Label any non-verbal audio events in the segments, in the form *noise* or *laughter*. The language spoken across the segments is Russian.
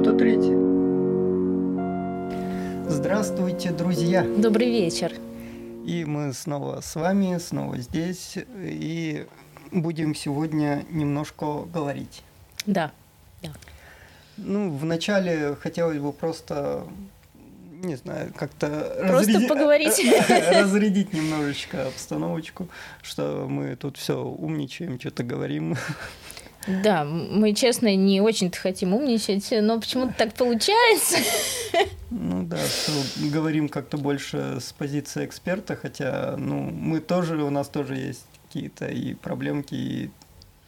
Что-то третье. Здравствуйте, друзья. Добрый вечер. И мы снова с вами, снова здесь. И будем сегодня немножко говорить. Да. да. Ну, вначале хотелось бы просто не знаю, как-то просто разряди... поговорить, *laughs* разрядить немножечко обстановочку, что мы тут все умничаем, что-то говорим. Да, мы, честно, не очень-то хотим умничать, но почему-то так получается. Ну да, что говорим как-то больше с позиции эксперта, хотя ну, мы тоже, у нас тоже есть какие-то и проблемки, и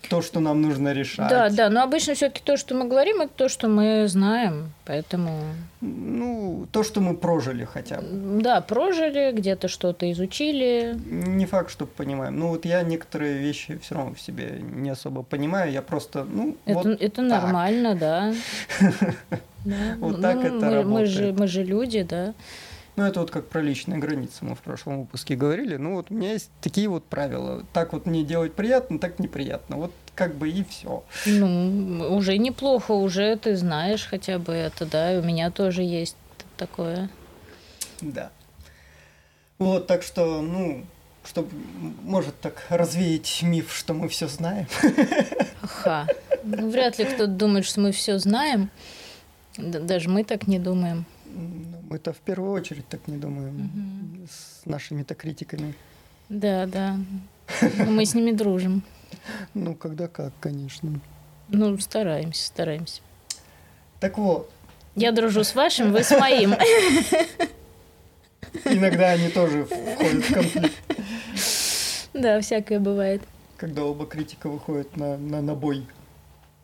то, что нам нужно решать. Да, да, но обычно все-таки то, что мы говорим, это то, что мы знаем, поэтому. Ну, то, что мы прожили хотя бы. Да, прожили, где-то что-то изучили. Не факт, что понимаем. Ну, вот я некоторые вещи все равно в себе не особо понимаю, я просто, ну, это, вот это так. нормально, да. *laughs* Вот так ну, это работает. Мы же люди, да. Ну, это вот как про личные границы мы в прошлом выпуске говорили. Ну, вот у меня есть такие вот правила. Так вот мне делать приятно, так неприятно. Вот как бы и все. Ну, уже неплохо, уже ты знаешь хотя бы это, да. И у меня тоже есть такое. Да. Вот, так что, ну, чтобы, может, так развеять миф, что мы все знаем. Ха. Ну, вряд ли кто-то думает, что мы все знаем. Даже мы так не думаем. Мы-то в первую очередь так не думаем угу. с нашими-то критиками. Да, да. Мы с ними дружим. Ну, когда как, конечно. Ну, стараемся, стараемся. Так вот. Я дружу с вашим, вы с моим. Иногда они тоже входят в конфликт. Да, всякое бывает. Когда оба критика выходят на, на, на бой.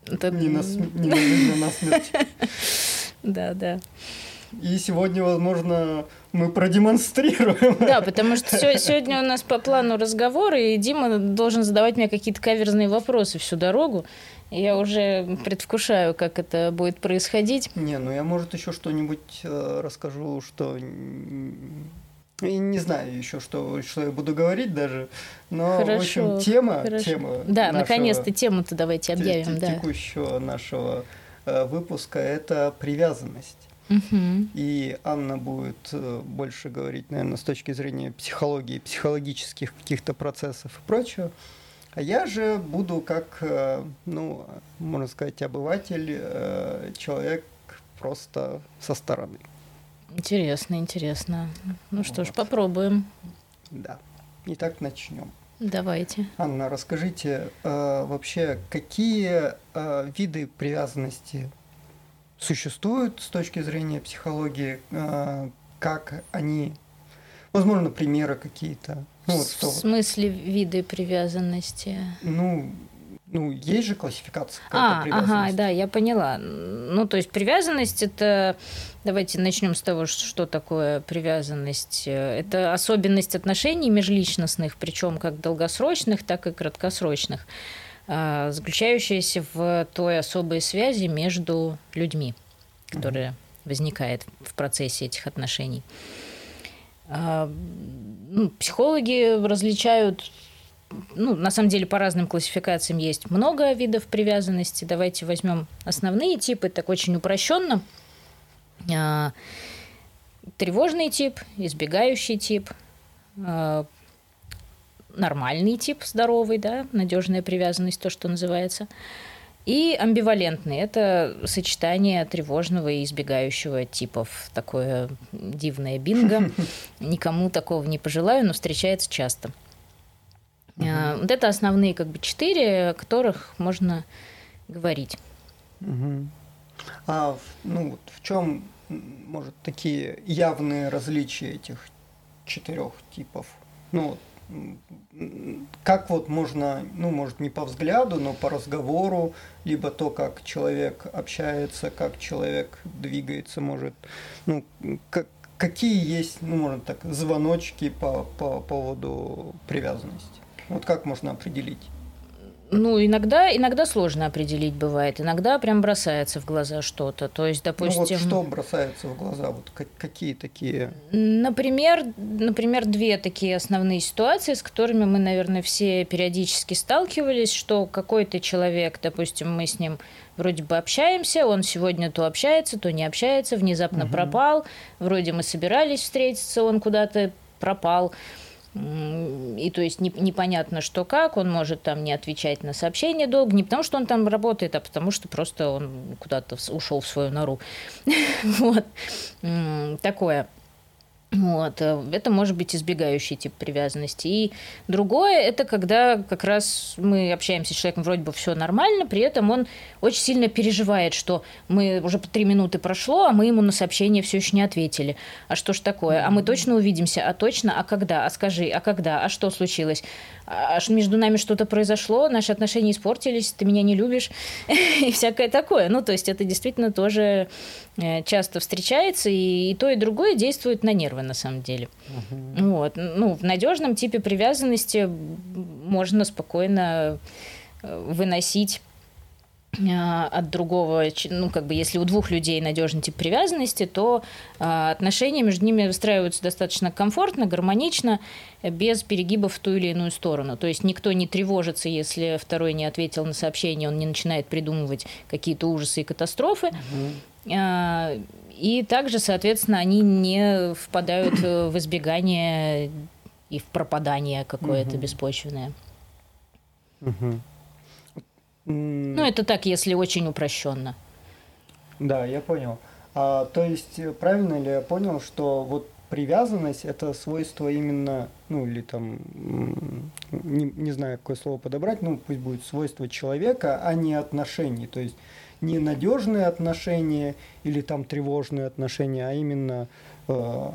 Это... Не, на, не на а на смерть. *laughs* Да, да. И сегодня, возможно, мы продемонстрируем. Да, потому что сегодня у нас по плану разговор, и Дима должен задавать мне какие-то каверзные вопросы всю дорогу. Я уже предвкушаю, как это будет происходить. Не, ну я, может, еще что-нибудь э, расскажу, что и не знаю еще, что, что я буду говорить даже. Но, хорошо, в общем, тема... Хорошо. тема да, наконец-то тему-то давайте объявим. Да. Текущего нашего э, выпуска – это привязанность. Угу. И Анна будет э, больше говорить, наверное, с точки зрения психологии, психологических каких-то процессов и прочего. А я же буду как, э, ну, можно сказать, обыватель, э, человек просто со стороны. Интересно, интересно. Ну что вот. ж, попробуем. Да. Итак, начнем. Давайте. Анна, расскажите э, вообще, какие э, виды привязанности существуют с точки зрения психологии, э, как они, возможно, примеры какие-то. Ну, вот, что... В смысле виды привязанности? Ну, ну, есть же классификация а, ага, да, я поняла. Ну, то есть привязанность это, давайте начнем с того, что такое привязанность. Это особенность отношений межличностных, причем как долгосрочных, так и краткосрочных. А, заключающаяся в той особой связи между людьми, которая возникает в процессе этих отношений. А, ну, психологи различают, ну, на самом деле по разным классификациям есть много видов привязанности. Давайте возьмем основные типы, так очень упрощенно. А, тревожный тип, избегающий тип, нормальный тип, здоровый, да, надежная привязанность, то, что называется. И амбивалентный – это сочетание тревожного и избегающего типов. Такое дивное бинго. *laughs* Никому такого не пожелаю, но встречается часто. Uh-huh. Вот это основные как бы четыре, о которых можно говорить. Uh-huh. А ну, вот в чем, может, такие явные различия этих четырех типов? Ну, как вот можно, ну, может, не по взгляду, но по разговору, либо то, как человек общается, как человек двигается, может, ну, как, какие есть, ну, можно так, звоночки по, по поводу привязанности? Вот как можно определить? Ну, иногда, иногда сложно определить бывает. Иногда прям бросается в глаза что-то. То есть, допустим... Ну, вот что бросается в глаза? Вот какие такие? Например, например, две такие основные ситуации, с которыми мы, наверное, все периодически сталкивались, что какой-то человек, допустим, мы с ним вроде бы общаемся, он сегодня то общается, то не общается, внезапно угу. пропал, вроде мы собирались встретиться, он куда-то пропал. И то есть непонятно, что как, он может там не отвечать на сообщения долго, не потому что он там работает, а потому что просто он куда-то ушел в свою нору. *laughs* Вот. Такое. Вот. Э, это может быть избегающий тип привязанности. И другое, это когда как раз мы общаемся с человеком, вроде бы все нормально, при этом он очень сильно переживает, что мы уже по три минуты прошло, а мы ему на сообщение все еще не ответили. А что ж такое? А мы точно увидимся? А точно? А когда? А скажи, а когда? А что случилось? А между нами что-то произошло, наши отношения испортились, ты меня не любишь *laughs* и всякое такое. Ну, то есть это действительно тоже э, часто встречается, и, и то, и другое действует на нервы на самом деле. Угу. Вот. Ну, в надежном типе привязанности можно спокойно э, выносить от другого, ну, как бы, если у двух людей надежный тип привязанности, то э, отношения между ними выстраиваются достаточно комфортно, гармонично, без перегибов в ту или иную сторону. То есть никто не тревожится, если второй не ответил на сообщение, он не начинает придумывать какие-то ужасы и катастрофы. Угу. Э, и также, соответственно, они не впадают в избегание и в пропадание какое-то угу. беспочвенное. Угу. Ну, это так, если очень упрощенно. Да, я понял. А, то есть, правильно ли я понял, что вот привязанность это свойство именно, ну или там, не, не знаю, какое слово подобрать, ну пусть будет свойство человека, а не отношений. То есть не надежные отношения или там тревожные отношения, а именно э,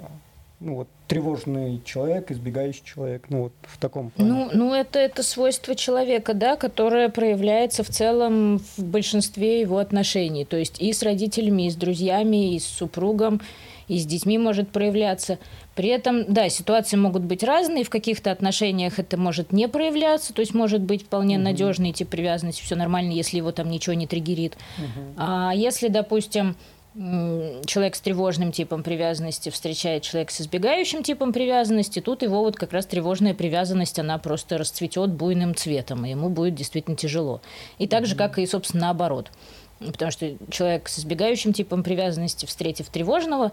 ну, вот, тревожный человек, избегающий человек, ну, вот в таком плане. Ну, ну это, это свойство человека, да, которое проявляется в целом в большинстве его отношений, то есть и с родителями, и с друзьями, и с супругом, и с детьми может проявляться. При этом, да, ситуации могут быть разные, в каких-то отношениях это может не проявляться, то есть может быть вполне угу. надежный тип привязанности, все нормально, если его там ничего не триггерит. Угу. А если, допустим, человек с тревожным типом привязанности встречает человек с избегающим типом привязанности, тут его вот как раз тревожная привязанность, она просто расцветет буйным цветом, и ему будет действительно тяжело. И так же, как и, собственно, наоборот. Потому что человек с избегающим типом привязанности, встретив тревожного,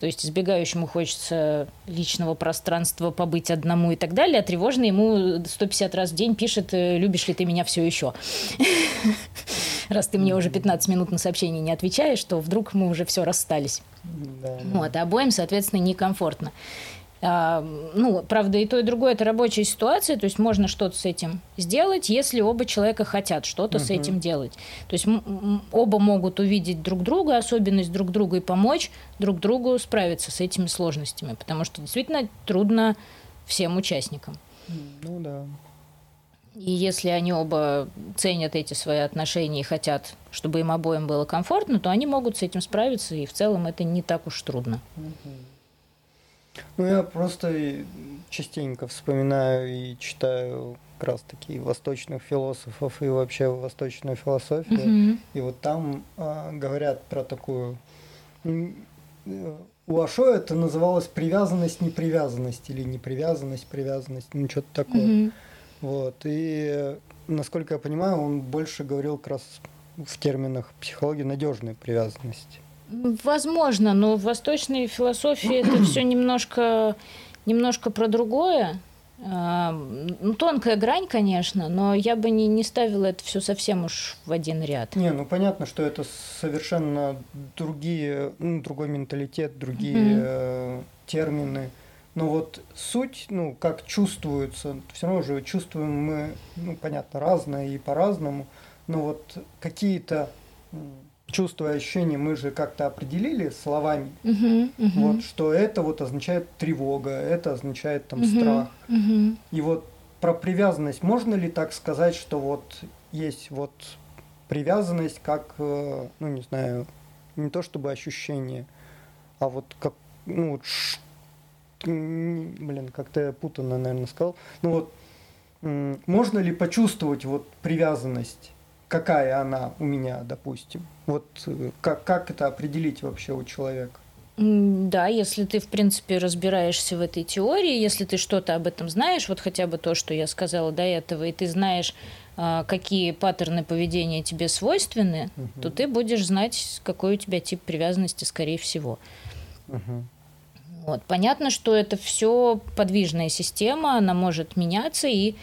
то есть избегающему хочется личного пространства, побыть одному и так далее, а тревожный ему 150 раз в день пишет, э, любишь ли ты меня все еще. *laughs* Раз ты мне уже 15 минут на сообщение не отвечаешь, то вдруг мы уже все расстались. Вот, а обоим, соответственно, некомфортно. Ну, правда, и то, и другое это рабочая ситуация, то есть можно что-то с этим сделать, если оба человека хотят что-то uh-huh. с этим делать. То есть оба могут увидеть друг друга, особенность друг друга и помочь друг другу справиться с этими сложностями, потому что действительно трудно всем участникам. Ну да. И если они оба ценят эти свои отношения и хотят, чтобы им обоим было комфортно, то они могут с этим справиться, и в целом это не так уж трудно. Uh-huh. Ну, я просто частенько вспоминаю и читаю как раз таки восточных философов и вообще восточную философию. Mm-hmm. И вот там а, говорят про такую... У Ашо это называлось привязанность, непривязанность или непривязанность, привязанность, ну что-то такое. Mm-hmm. Вот. И насколько я понимаю, он больше говорил как раз в терминах психологии надежной привязанности. Возможно, но в восточной философии это *clears throat* все немножко, немножко про другое. А, ну, тонкая грань, конечно, но я бы не, не ставила это все совсем уж в один ряд. Не, ну понятно, что это совершенно другие, ну, другой менталитет, другие mm-hmm. термины. Но вот суть, ну, как чувствуется, все равно же чувствуем мы, ну, понятно, разное и по-разному, но вот какие-то чувства и ощущения мы же как-то определили словами, uh-huh, uh-huh. вот что это вот означает тревога, это означает там uh-huh, страх. Uh-huh. И вот про привязанность можно ли так сказать, что вот есть вот привязанность как, э, ну не знаю, не то чтобы ощущение, а вот как, ну вот, ш... блин, как-то я путанно, наверное, сказал, ну вот Можно ли почувствовать вот привязанность? Какая она у меня, допустим? Вот э, как, как это определить вообще у человека? Да, если ты, в принципе, разбираешься в этой теории, если ты что-то об этом знаешь, вот хотя бы то, что я сказала до этого, и ты знаешь, а, какие паттерны поведения тебе свойственны, угу. то ты будешь знать, какой у тебя тип привязанности, скорее всего. Угу. Вот. Понятно, что это все подвижная система, она может меняться, и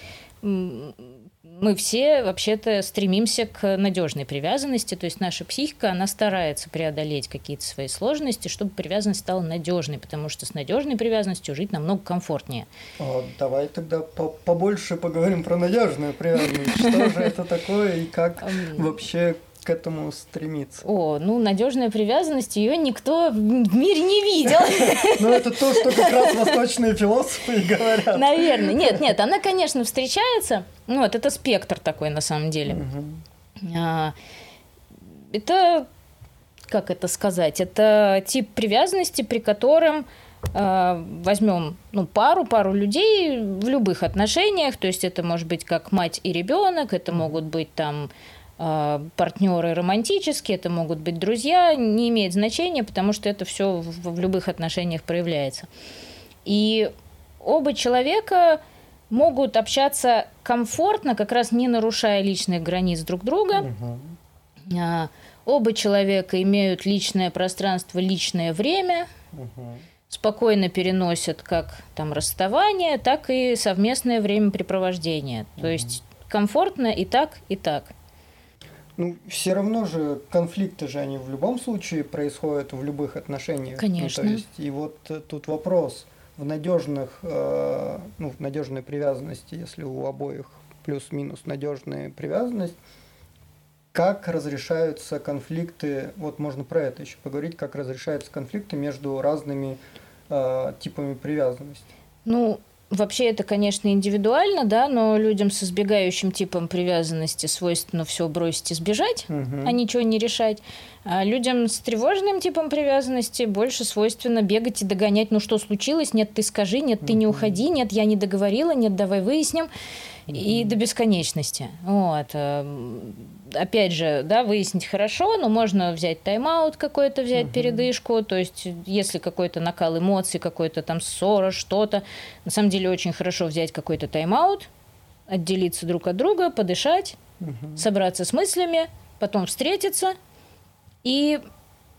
мы все вообще-то стремимся к надежной привязанности, то есть наша психика, она старается преодолеть какие-то свои сложности, чтобы привязанность стала надежной, потому что с надежной привязанностью жить намного комфортнее. О, давай тогда побольше поговорим про надежную привязанность. Что же это такое и как вообще к этому стремиться. О, ну надежная привязанность, ее никто в мире не видел. *laughs* Ну это то, что как раз восточные философы и говорят. Наверное. Нет, нет, она, конечно, встречается. Ну вот, это спектр такой на самом деле. А, это, как это сказать, это тип привязанности, при котором а, возьмем ну, пару, пару людей в любых отношениях, то есть это может быть как мать и ребенок, это могут быть там партнеры романтические, это могут быть друзья, не имеет значения, потому что это все в, в любых отношениях проявляется. И оба человека могут общаться комфортно, как раз не нарушая личных границ друг друга. Угу. Оба человека имеют личное пространство, личное время. Угу. Спокойно переносят как там расставание, так и совместное времяпрепровождение. Угу. То есть комфортно и так, и так. Ну, все равно же конфликты же они в любом случае происходят в любых отношениях. Конечно. Ну, то есть, и вот э, тут вопрос в надежных, э, ну, в надежной привязанности, если у обоих плюс-минус надежная привязанность, как разрешаются конфликты, вот можно про это еще поговорить, как разрешаются конфликты между разными э, типами привязанности. Ну, Вообще это, конечно, индивидуально, да, но людям с избегающим типом привязанности свойственно все бросить и сбежать, угу. а ничего не решать. А людям с тревожным типом привязанности больше свойственно бегать и догонять, ну что случилось, нет, ты скажи, нет, ты не уходи, нет, я не договорила, нет, давай выясним и до бесконечности. Вот. Э, опять же, да, выяснить хорошо, но можно взять тайм-аут какой-то, взять угу. передышку. То есть, если какой-то накал эмоций, какой-то там ссора, что-то, на самом деле очень хорошо взять какой-то тайм-аут, отделиться друг от друга, подышать, угу. собраться с мыслями, потом встретиться и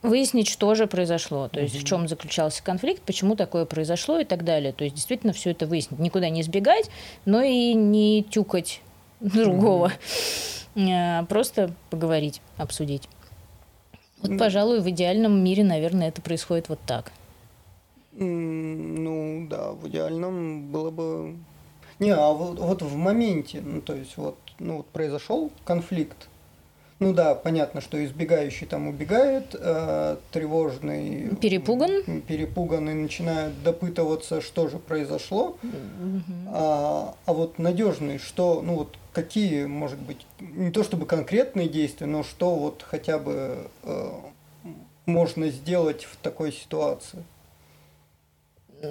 выяснить, что же произошло, то есть угу. в чем заключался конфликт, почему такое произошло и так далее. То есть действительно все это выяснить, никуда не сбегать, но и не тюкать *laughs* другого, угу. просто поговорить, обсудить. Вот, ну, пожалуй, в идеальном мире, наверное, это происходит вот так. Ну да, в идеальном было бы. Не, а вот, вот в моменте, ну то есть вот, ну вот произошел конфликт, ну да, понятно, что избегающий там убегает, э, тревожный... Перепуган. Перепуганный начинает допытываться, что же произошло. Угу. А, а вот надежный, что, ну вот какие, может быть, не то чтобы конкретные действия, но что вот хотя бы э, можно сделать в такой ситуации?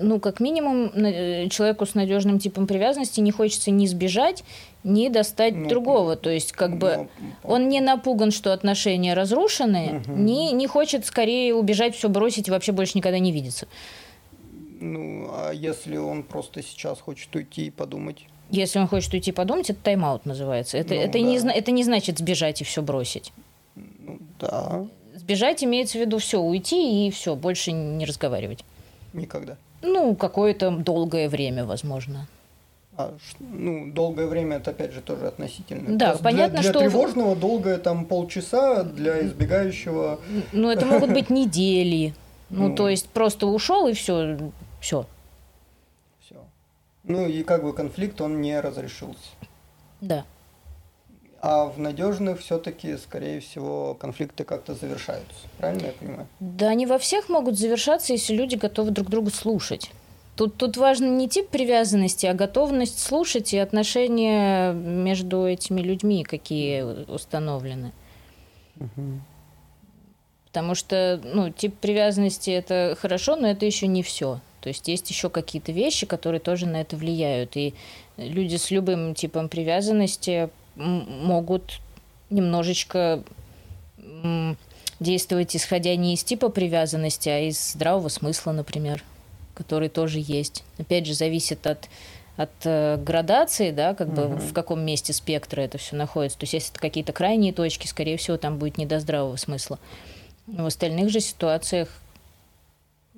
ну, как минимум, э, человеку с надежным типом привязанности не хочется ни сбежать, ни достать ну, другого. То есть, как бы ну, он не напуган, что отношения разрушены, угу. не, не хочет скорее убежать, все бросить и вообще больше никогда не видеться. Ну, а если он просто сейчас хочет уйти и подумать? Если он хочет уйти подумать, это тайм-аут называется. Это, ну, это, да. не, это не значит сбежать и все бросить. Ну, да. Сбежать имеется в виду все, уйти и все, больше не разговаривать. Никогда. Ну, какое-то долгое время, возможно. А, ну, долгое время это опять же тоже относительно. Да, понятно, для, для что... Для тревожного долгое там полчаса, для избегающего... Ну, это могут быть *laughs* недели. Ну, ну, то есть просто ушел и все. Все. Все. Ну и как бы конфликт он не разрешился. Да. А в надежных все-таки, скорее всего, конфликты как-то завершаются. Правильно я понимаю? Да, они во всех могут завершаться, если люди готовы друг друга слушать. Тут, тут важен не тип привязанности, а готовность слушать и отношения между этими людьми, какие установлены. Угу. Потому что ну, тип привязанности это хорошо, но это еще не все. То есть есть еще какие-то вещи, которые тоже на это влияют. И Люди с любым типом привязанности могут немножечко действовать, исходя не из типа привязанности, а из здравого смысла, например, который тоже есть. Опять же, зависит от от э, градации, да, как бы в каком месте спектра это все находится. То есть, если это какие-то крайние точки, скорее всего, там будет не до здравого смысла. В остальных же ситуациях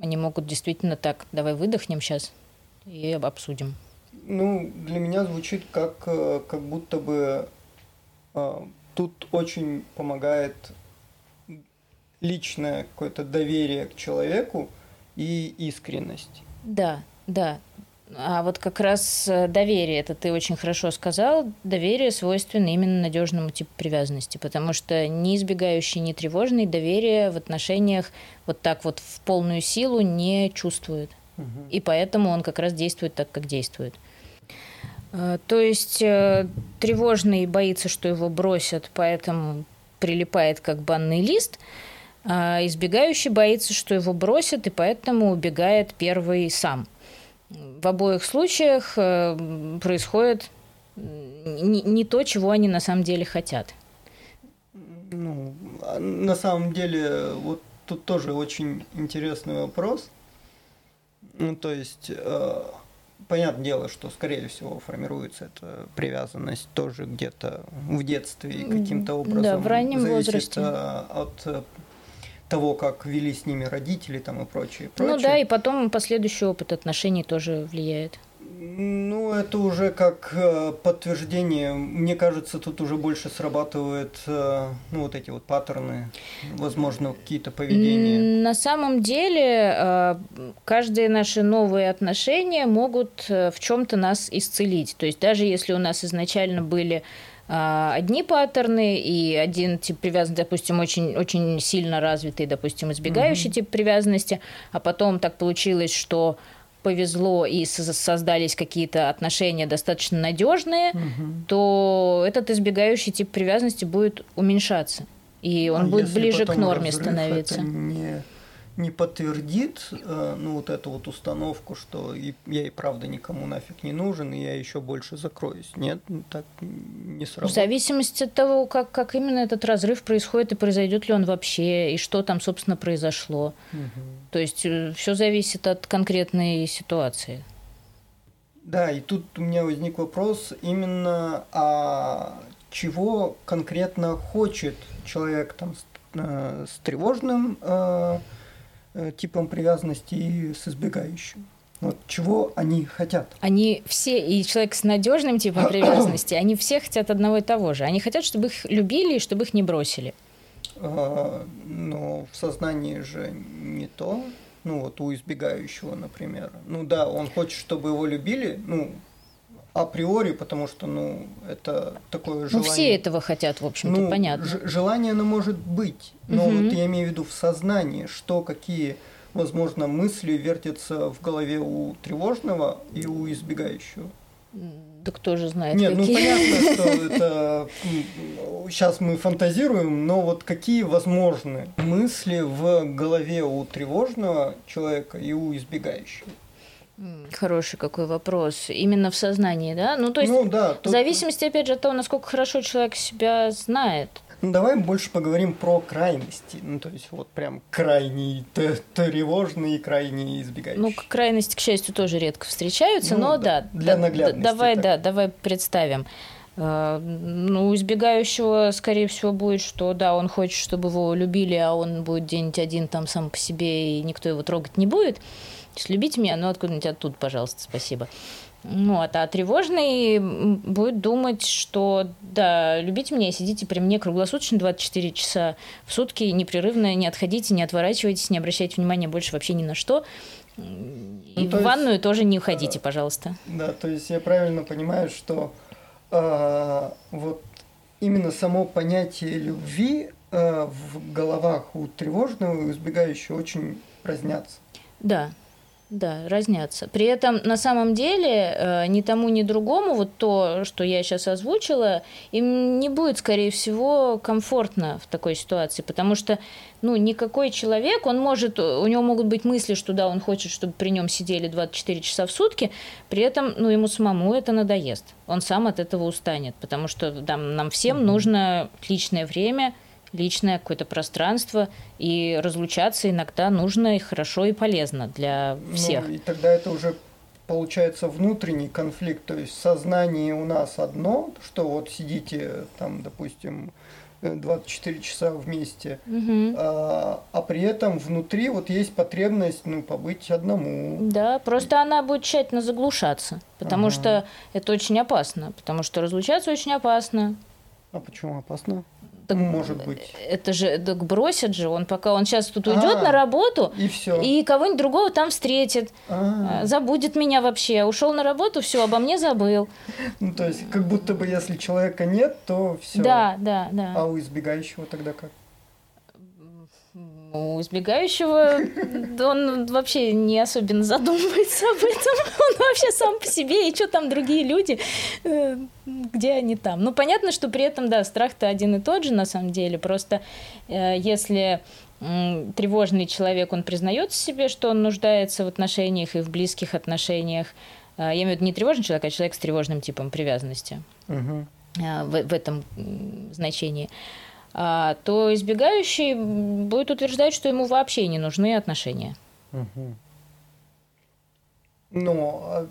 они могут действительно так, давай выдохнем сейчас и обсудим. Ну, для меня звучит как, э, как будто бы э, тут очень помогает личное какое-то доверие к человеку и искренность. Да, да. А вот как раз э, доверие, это ты очень хорошо сказал, доверие свойственно именно надежному типу привязанности, потому что не избегающий, не тревожный доверие в отношениях вот так вот в полную силу не чувствует. Угу. И поэтому он как раз действует так, как действует. Э, то есть э, тревожный боится, что его бросят, поэтому прилипает как банный лист, а избегающий боится, что его бросят, и поэтому убегает первый сам – в обоих случаях э, происходит не, то, чего они на самом деле хотят. Ну, а на самом деле, вот тут тоже очень интересный вопрос. Ну, то есть, э, понятное дело, что, скорее всего, формируется эта привязанность тоже где-то в детстве каким-то образом. Да, в раннем возрасте. Э, от того, как вели с ними родители там и прочее, прочее. Ну да, и потом последующий опыт отношений тоже влияет. Ну, это уже как э, подтверждение. Мне кажется, тут уже больше срабатывают э, ну, вот эти вот паттерны, возможно, какие-то поведения. На самом деле, э, каждые наши новые отношения могут в чем-то нас исцелить. То есть даже если у нас изначально были одни паттерны и один тип привязанности, допустим, очень, очень сильно развитый, допустим, избегающий mm-hmm. тип привязанности, а потом так получилось, что повезло и создались какие-то отношения достаточно надежные, угу. то этот избегающий тип привязанности будет уменьшаться. И он а будет ближе к норме становиться. Это не не подтвердит э, ну, вот эту вот установку, что я и правда никому нафиг не нужен, и я еще больше закроюсь. Нет, так не сработает. В зависимости от того, как, как именно этот разрыв происходит, и произойдет ли он вообще, и что там, собственно, произошло. Угу. То есть э, все зависит от конкретной ситуации. Да, и тут у меня возник вопрос именно, а чего конкретно хочет человек там с, э, с тревожным Э, типом привязанности и с избегающим. Вот чего они хотят? Они все, и человек с надежным типом *coughs* привязанности, они все хотят одного и того же. Они хотят, чтобы их любили и чтобы их не бросили. А, но в сознании же не то. Ну вот у избегающего, например. Ну да, он хочет, чтобы его любили, ну априори, потому что, ну, это такое желание. Ну, все этого хотят, в общем-то, ну, понятно. Желание, оно может быть, но угу. вот я имею в виду в сознании, что какие, возможно, мысли вертятся в голове у тревожного и у избегающего. Да кто же знает, Нет, ну, какие. ну понятно, что *laughs* это сейчас мы фантазируем, но вот какие возможны мысли в голове у тревожного человека и у избегающего? Хороший какой вопрос. Именно в сознании, да? Ну, то есть, ну, да, тут... в зависимости, опять же, от того, насколько хорошо человек себя знает. Ну, давай больше поговорим про крайности. Ну, то есть, вот прям крайний, тревожный, крайний избегающий. Ну, крайности, к счастью, тоже редко встречаются, ну, но да. да для наглядности. Давай, так. да, давай представим. А, ну, избегающего, скорее всего, будет, что да, он хочет, чтобы его любили, а он будет где-нибудь один там сам по себе, и никто его трогать не будет. Есть любите меня, ну откуда-нибудь оттуда, пожалуйста, спасибо. Ну, а, а тревожный будет думать, что да, любите меня, сидите при мне круглосуточно 24 часа в сутки, непрерывно, не отходите, не отворачивайтесь, не обращайте внимания больше вообще ни на что. И ну, в есть, ванную тоже не уходите, пожалуйста. Да, то есть я правильно понимаю, что э, вот именно само понятие любви э, в головах у тревожного и избегающего очень разнятся. Да, Да, разнятся. При этом на самом деле э, ни тому, ни другому вот то, что я сейчас озвучила, им не будет, скорее всего, комфортно в такой ситуации, потому что ну, никакой человек, он может, у него могут быть мысли, что да, он хочет, чтобы при нем сидели 24 часа в сутки, при этом, ну, ему самому это надоест. Он сам от этого устанет, потому что да, нам всем нужно личное время – личное какое-то пространство, и разлучаться иногда нужно и хорошо, и полезно для ну, всех. Ну, и тогда это уже получается внутренний конфликт, то есть сознание у нас одно, что вот сидите там, допустим, 24 часа вместе, угу. а, а при этом внутри вот есть потребность ну, побыть одному. Да, просто она будет тщательно заглушаться, потому ага. что это очень опасно, потому что разлучаться очень опасно. А почему опасно? Так, Может быть. Это же так бросят же, он пока он сейчас тут уйдет а, на работу и все. И кого-нибудь другого там встретит, а. забудет меня вообще, ушел на работу, все, обо мне забыл. Ну то есть как будто бы если человека нет, то все. Да, да, да. А у избегающего тогда как? У избегающего он вообще не особенно задумывается об этом. *laughs* Он вообще сам по себе, и что там другие люди, э, где они там. Ну, понятно, что при этом, да, страх-то один и тот же на самом деле. Просто э, если тревожный человек, он признает себе, что он нуждается в отношениях и в близких отношениях, э, я имею в виду не тревожный человек, а человек с тревожным типом привязанности угу. в, в этом значении, то избегающий будет утверждать, что ему вообще не нужны отношения. Угу. Ну,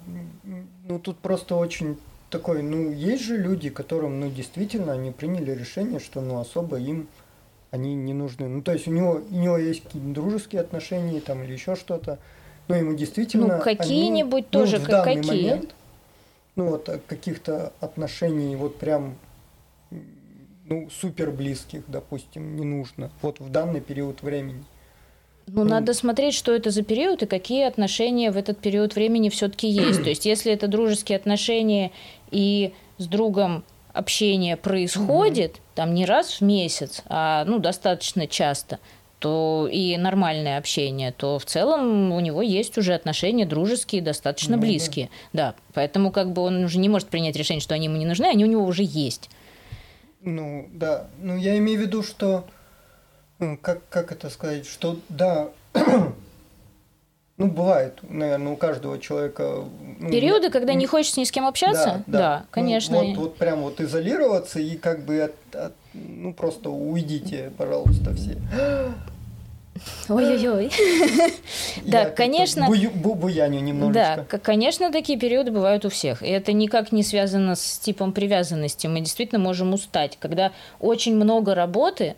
ну, тут просто очень такой, ну, есть же люди, которым, ну, действительно, они приняли решение, что, ну, особо им они не нужны. Ну, то есть у него, у него есть какие-то дружеские отношения там или еще что-то, но ему действительно... Ну, какие-нибудь они, тоже, ну, в данный какие? момент, ну, вот каких-то отношений вот прям ну, супер близких, допустим, не нужно. Вот в данный период времени. Ну, ну, надо смотреть, что это за период и какие отношения в этот период времени все-таки есть. То есть, если это дружеские отношения и с другом общение происходит, там не раз в месяц, а ну, достаточно часто, то и нормальное общение, то в целом у него есть уже отношения дружеские, достаточно ну, близкие. Да. да, поэтому как бы он уже не может принять решение, что они ему не нужны, они у него уже есть. Ну, да. Ну, я имею в виду, что... Ну, как, как это сказать? Что, да, *clears throat* ну, бывает, наверное, у каждого человека... Ну, Периоды, когда не хочешь ни с кем общаться? Да, да. да ну, конечно. Ну, вот, вот прям вот изолироваться и как бы от, от, ну, просто уйдите, пожалуйста, все. Ой-ой-ой. *laughs* Да, конечно. Буяню немножечко. Да, конечно, такие периоды бывают у всех. И это никак не связано с типом привязанности. Мы действительно можем устать. Когда очень много работы,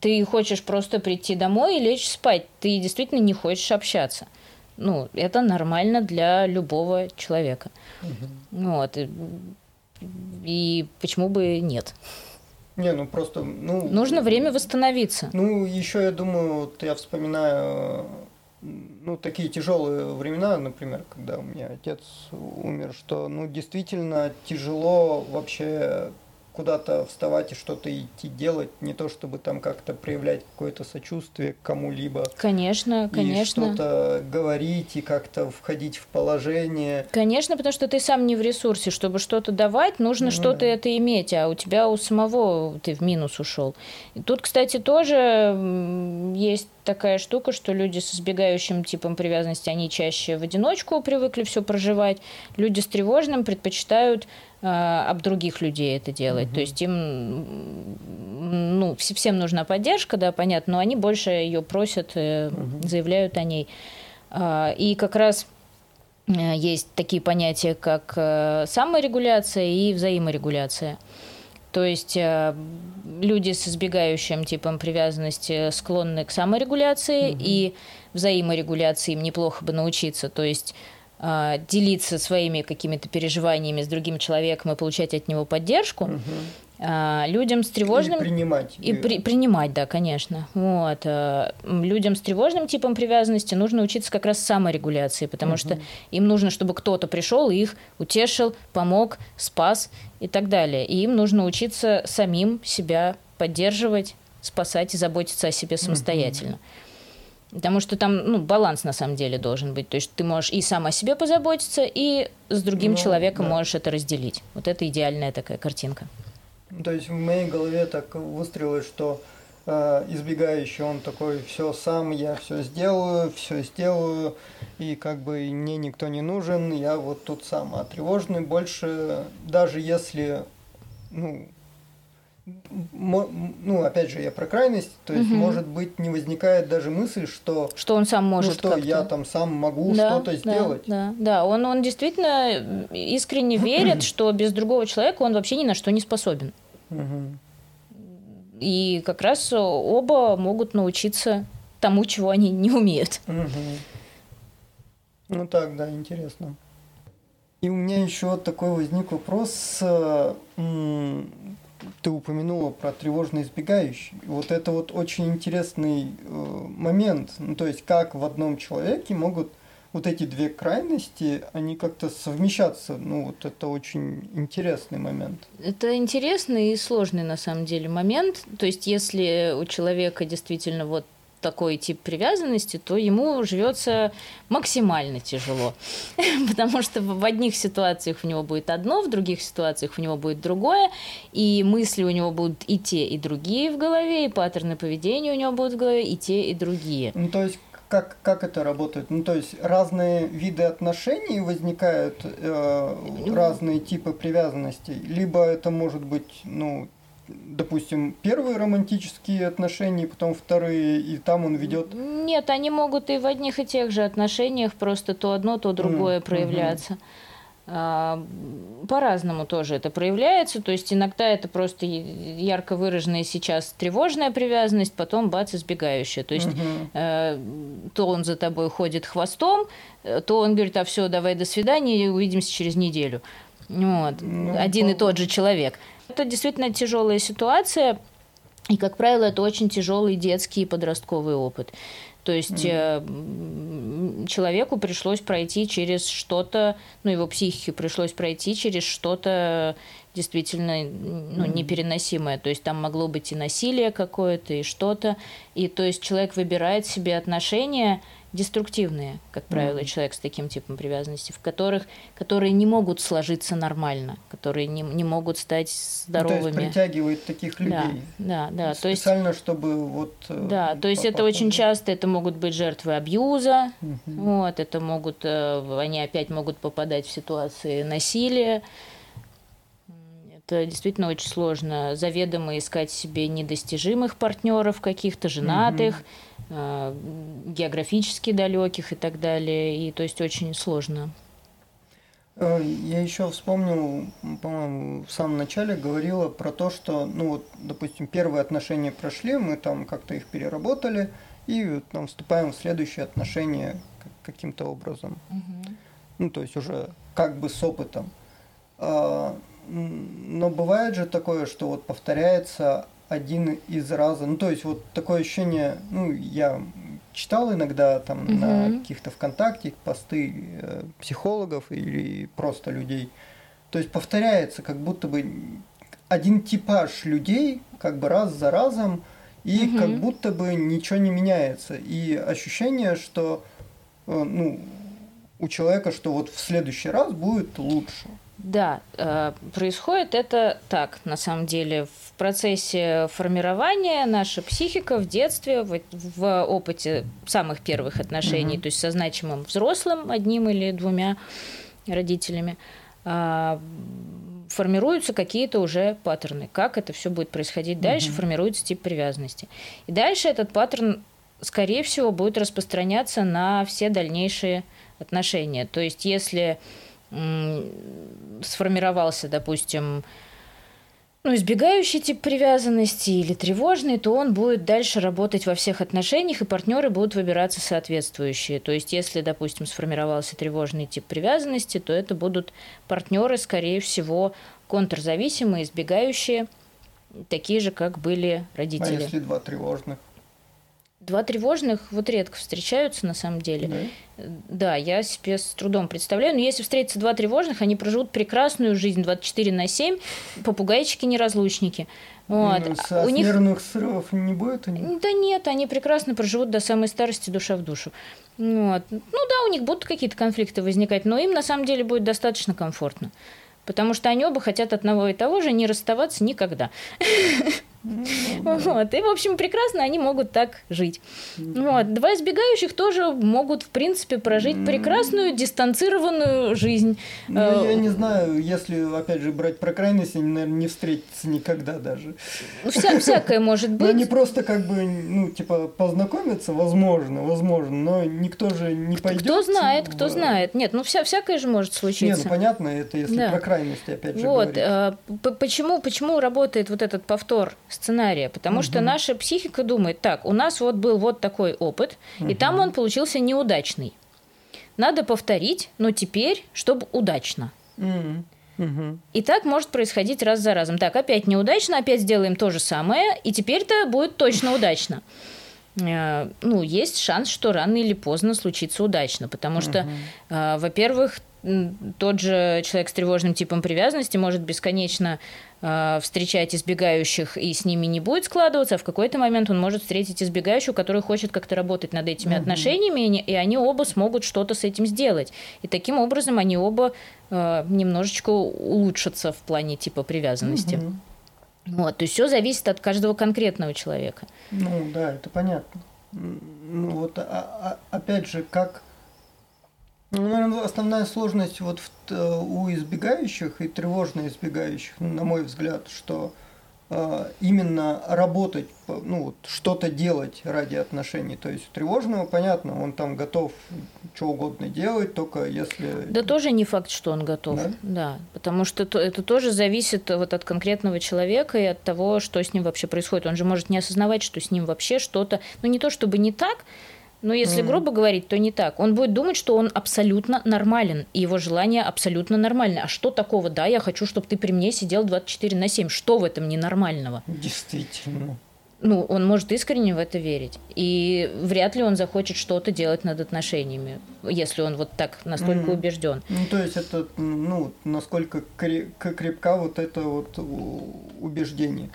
ты хочешь просто прийти домой и лечь спать. Ты действительно не хочешь общаться. Ну, это нормально для любого человека. Вот. И почему бы нет? Не, ну просто, ну... Нужно время восстановиться. Ну, еще я думаю, вот я вспоминаю, ну, такие тяжелые времена, например, когда у меня отец умер, что, ну, действительно тяжело вообще куда-то вставать и что-то идти делать, не то чтобы там как-то проявлять какое-то сочувствие к кому-либо. Конечно, конечно. И что-то говорить и как-то входить в положение. Конечно, потому что ты сам не в ресурсе. Чтобы что-то давать, нужно ну, что-то это иметь, а у тебя у самого ты в минус ушел. И тут, кстати, тоже есть такая штука, что люди с избегающим типом привязанности, они чаще в одиночку привыкли все проживать. Люди с тревожным предпочитают об других людей это делать. Угу. То есть им ну, всем нужна поддержка, да, понятно, но они больше ее просят, угу. заявляют о ней. А, и как раз э, есть такие понятия, как саморегуляция и взаиморегуляция. То есть люди с избегающим типом привязанности склонны к саморегуляции, угу. и взаиморегуляции им неплохо бы научиться. То есть делиться своими какими-то переживаниями с другим человеком и получать от него поддержку. Угу. Людям с тревожным... И принимать. И при... принимать, да, конечно. Вот. А, людям с тревожным типом привязанности нужно учиться как раз саморегуляции, потому угу. что им нужно, чтобы кто-то пришел и их утешил, помог, спас и так далее. И им нужно учиться самим себя поддерживать, спасать и заботиться о себе самостоятельно. Угу. Потому что там ну, баланс на самом деле должен быть. То есть ты можешь и сам о себе позаботиться, и с другим ну, человеком да. можешь это разделить. Вот это идеальная такая картинка. То есть в моей голове так выстрелилось, что э, избегающий он такой, все сам, я все сделаю, все сделаю, и как бы мне никто не нужен, я вот тут сам. А тревожный больше, даже если, ну, ну, опять же, я про крайность, то есть, угу. может быть, не возникает даже мысль, что... Что он сам может Ну, что я там сам могу да, что-то сделать. Да, да, он, он действительно искренне *clears throat* верит, что без другого человека он вообще ни на что не способен. Угу. И как раз оба могут научиться тому, чего они не умеют. Угу. Ну так, да, интересно. И у меня еще такой возник вопрос ты упомянула про тревожно избегающий. Вот это вот очень интересный э, момент. Ну, то есть, как в одном человеке могут вот эти две крайности, они как-то совмещаться. Ну, вот это очень интересный момент. Это интересный и сложный на самом деле момент. То есть, если у человека действительно вот такой тип привязанности, то ему живется максимально тяжело. *laughs* Потому что в одних ситуациях у него будет одно, в других ситуациях у него будет другое, и мысли у него будут и те, и другие в голове, и паттерны поведения у него будут в голове и те, и другие. Ну, то есть как, как это работает? Ну, то есть разные виды отношений возникают, э, разные типы привязанностей, либо это может быть, ну, допустим, первые романтические отношения, потом вторые, и там он ведет. Нет, они могут и в одних и тех же отношениях, просто то одно, то другое mm, проявляться. А, по-разному тоже это проявляется. То есть иногда это просто ярко выраженная сейчас тревожная привязанность, потом бац, избегающая. То есть угу. э, то он за тобой ходит хвостом, э, то он говорит, а все, давай до свидания, увидимся через неделю. Вот. Ну, Один по... и тот же человек. Это действительно тяжелая ситуация, и, как правило, это очень тяжелый детский и подростковый опыт. То есть mm. человеку пришлось пройти через что-то, ну, его психике пришлось пройти через что-то действительно ну, непереносимое. То есть там могло быть и насилие какое-то, и что-то. И то есть человек выбирает себе отношения, деструктивные, как правило, mm-hmm. человек с таким типом привязанности, в которых, которые не могут сложиться нормально, которые не, не могут стать здоровыми. Ну, то есть притягивает таких людей. Да, да, да. Специально, то есть, чтобы вот. Э, да, то есть это очень часто это могут быть жертвы абьюза, mm-hmm. вот, это могут, э, они опять могут попадать в ситуации насилия. Это действительно очень сложно заведомо искать себе недостижимых партнеров каких-то, женатых. Mm-hmm Э, географически далеких и так далее. И то есть очень сложно. Э, я еще вспомнил, по-моему, в самом начале говорила про то, что, ну вот, допустим, первые отношения прошли, мы там как-то их переработали, и там вступаем в следующие отношения каким-то образом. Угу. Ну, то есть уже как бы с опытом. Но бывает же такое, что вот повторяется один из раза. Ну, то есть вот такое ощущение, ну, я читал иногда там угу. на каких-то ВКонтакте посты э, психологов или просто людей. То есть повторяется как будто бы один типаж людей как бы раз за разом, и угу. как будто бы ничего не меняется. И ощущение, что э, ну, у человека, что вот в следующий раз будет лучше. Да, э, происходит это так, на самом деле, в процессе формирования наша психика в детстве, в, в опыте самых первых отношений, mm-hmm. то есть со значимым взрослым, одним или двумя родителями, э, формируются какие-то уже паттерны. Как это все будет происходить дальше, mm-hmm. формируется тип привязанности. И дальше этот паттерн, скорее всего, будет распространяться на все дальнейшие отношения. То есть, если сформировался, допустим, ну, избегающий тип привязанности или тревожный, то он будет дальше работать во всех отношениях, и партнеры будут выбираться соответствующие. То есть, если, допустим, сформировался тревожный тип привязанности, то это будут партнеры, скорее всего, контрзависимые, избегающие, такие же, как были родители. А если два тревожных? Два тревожных вот редко встречаются на самом деле. Да, да я себе с трудом представляю. Но если встретиться два тревожных, они проживут прекрасную жизнь 24 на 7, попугайчики-неразлучники. Вот. Ну, а у них нервных срывов не будет у них? Да нет, они прекрасно проживут до самой старости душа в душу. Вот. Ну да, у них будут какие-то конфликты возникать, но им на самом деле будет достаточно комфортно. Потому что они оба хотят одного и того же не расставаться никогда. *laughs* Вот. И, в общем, прекрасно они могут так жить. Вот. Два избегающих тоже могут, в принципе, прожить прекрасную дистанцированную жизнь. Ну, я э, не знаю, если, опять же, брать про крайности, они, наверное, не встретятся никогда даже. Вся, всякое может *laughs* быть. Но они просто как бы, ну, типа, познакомиться, возможно, возможно, но никто же не пойдет. Кто знает, кто в... знает. Нет, ну, вся, всякое же может случиться. Нет, ну, понятно, это если да. про крайности, опять же, Вот. Говорить. Э, почему, почему работает вот этот повтор сценария, потому угу. что наша психика думает, так, у нас вот был вот такой опыт, угу. и там он получился неудачный. Надо повторить, но теперь, чтобы удачно. Угу. И так может происходить раз за разом. Так, опять неудачно, опять сделаем то же самое, и теперь-то будет точно удачно. Э, ну, есть шанс, что рано или поздно случится удачно, потому что, угу. во-первых, тот же человек с тревожным типом привязанности может бесконечно встречать избегающих, и с ними не будет складываться, а в какой-то момент он может встретить избегающего, который хочет как-то работать над этими угу. отношениями, и они оба смогут что-то с этим сделать. И таким образом они оба э, немножечко улучшатся в плане типа привязанности. Угу. Вот, то есть все зависит от каждого конкретного человека. Ну да, это понятно. Ну вот, а, а, опять же, как ну, наверное, основная сложность вот в, э, у избегающих и тревожно избегающих, ну, на мой взгляд, что э, именно работать, ну вот что-то делать ради отношений. То есть у тревожного, понятно, он там готов что угодно делать, только если... Да тоже не факт, что он готов. Да, да потому что это, это тоже зависит вот от конкретного человека и от того, что с ним вообще происходит. Он же может не осознавать, что с ним вообще что-то, ну не то чтобы не так, но если mm. грубо говорить, то не так. Он будет думать, что он абсолютно нормален, и его желание абсолютно нормально. А что такого? Да, я хочу, чтобы ты при мне сидел 24 на 7. Что в этом ненормального? Действительно. Ну, он может искренне в это верить. И вряд ли он захочет что-то делать над отношениями, если он вот так настолько mm. убежден. Ну, то есть это, ну, насколько крепка вот это вот убеждение.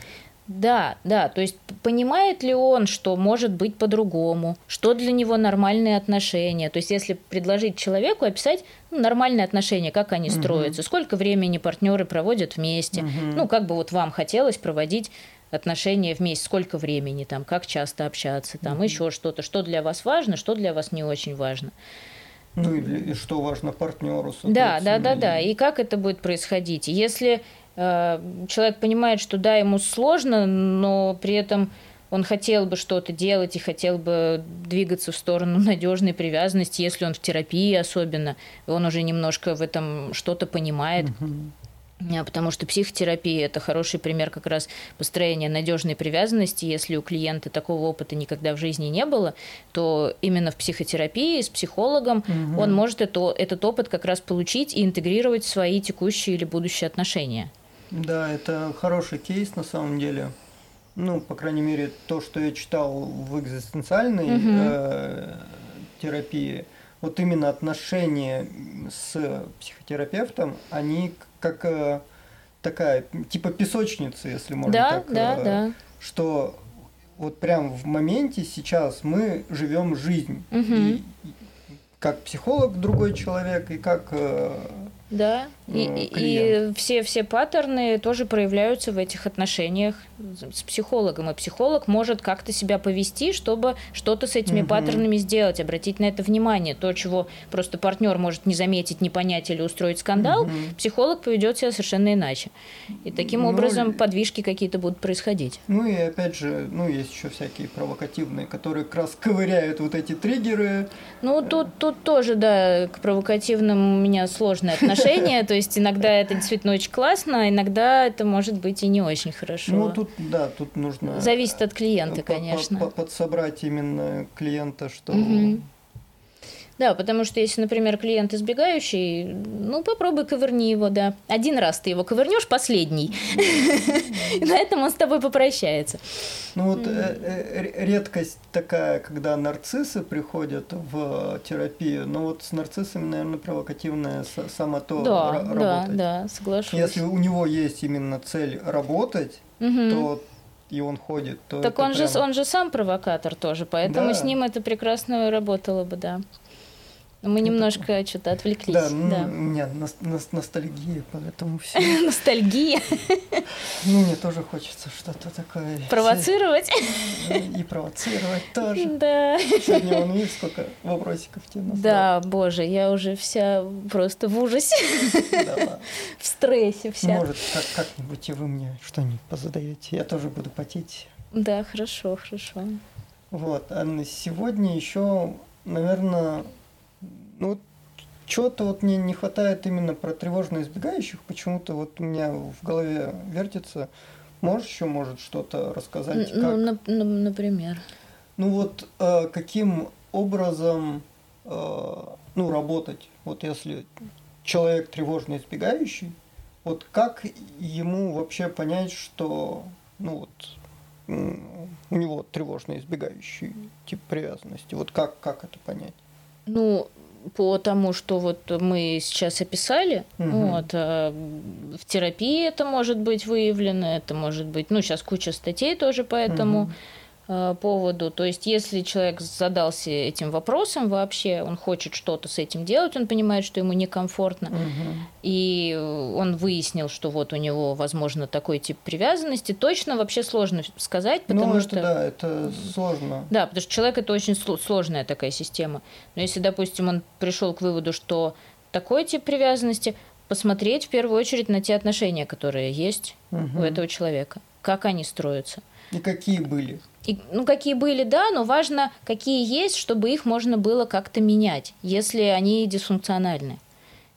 Да, да, то есть понимает ли он, что может быть по-другому, что для него нормальные отношения. То есть если предложить человеку описать ну, нормальные отношения, как они угу. строятся, сколько времени партнеры проводят вместе, угу. ну как бы вот вам хотелось проводить отношения вместе, сколько времени там, как часто общаться, там угу. еще что-то, что для вас важно, что для вас не очень важно. Ну и, и что важно партнеру. Да, да, да, да. И как это будет происходить? Если человек понимает, что да, ему сложно, но при этом он хотел бы что-то делать и хотел бы двигаться в сторону надежной привязанности, если он в терапии особенно, он уже немножко в этом что-то понимает. Потому что психотерапия это хороший пример как раз построения надежной привязанности. Если у клиента такого опыта никогда в жизни не было, то именно в психотерапии с психологом угу. он может это, этот опыт как раз получить и интегрировать в свои текущие или будущие отношения. Да, это хороший кейс на самом деле. Ну, по крайней мере, то, что я читал в экзистенциальной угу. э, терапии, вот именно отношения с психотерапевтом, они как э, такая, типа песочница, если можно да, так. Да, э, да. Что вот прям в моменте сейчас мы живем жизнь. Угу. И, как психолог другой человек, и как э, да, и, и все, все паттерны тоже проявляются в этих отношениях с психологом. И психолог может как-то себя повести, чтобы что-то с этими угу. паттернами сделать, обратить на это внимание. То, чего просто партнер может не заметить, не понять или устроить скандал, угу. психолог поведет себя совершенно иначе. И таким ну, образом подвижки какие-то будут происходить. Ну и опять же, ну есть еще всякие провокативные, которые как раз ковыряют вот эти триггеры. Ну тут, тут тоже, да, к провокативным у меня сложное отношение *laughs* есть иногда это действительно очень классно, а иногда это может быть и не очень хорошо. Ну, тут, да, тут нужно... Зависит от клиента, конечно. Подсобрать именно клиента, что... Угу. Да, потому что если, например, клиент избегающий, ну попробуй ковырни его, да. Один раз ты его ковырнешь, последний. На этом он с тобой попрощается. Ну вот э, э, редкость такая, когда нарциссы приходят в терапию, но вот с нарциссами, наверное, провокативная сама то работать. Да, да, соглашусь. Если у него есть именно цель работать, то и он ходит, то Так он прям... же он же сам провокатор тоже, поэтому да. с ним это прекрасно работало бы, да. Мы немножко что-то отвлеклись. Да, ну, да. у меня ностальгия, поэтому все. *laughs* Ностальгия. *laughs* Ну, мне тоже хочется что-то такое. Провоцировать. И провоцировать тоже. *laughs* Да. Сегодня он видит, сколько вопросиков тебе. Да, боже, я уже вся просто в ужасе. В стрессе вся. Может, как-нибудь и вы мне что-нибудь позадаете. Я тоже буду потеть. Да, хорошо, хорошо. Вот, а на сегодня еще, наверное, ну, чего-то вот мне не хватает именно про тревожно избегающих. Почему-то вот у меня в голове вертится. Можешь еще, может, что-то рассказать? Ну, как... на, на, например. Ну вот э, каким образом э, ну, работать? Вот если человек тревожно избегающий, вот как ему вообще понять, что ну вот у него тревожно избегающий тип привязанности? Вот как, как это понять? Ну, по тому, что вот мы сейчас описали, угу. вот, э, в терапии это может быть выявлено, это может быть, ну, сейчас куча статей тоже по этому. Угу. Э, поводу. То есть, если человек задался этим вопросом вообще, он хочет что-то с этим делать, он понимает, что ему некомфортно, угу. и он выяснил, что вот у него, возможно, такой тип привязанности, точно вообще сложно сказать, ну, потому ну, что... да, это сложно. Да, потому что человек это очень сложная такая система. Но если, допустим, он пришел к выводу, что такой тип привязанности, посмотреть в первую очередь на те отношения, которые есть угу. у этого человека, как они строятся. И какие были? И, ну, какие были, да, но важно, какие есть, чтобы их можно было как-то менять, если они дисфункциональны.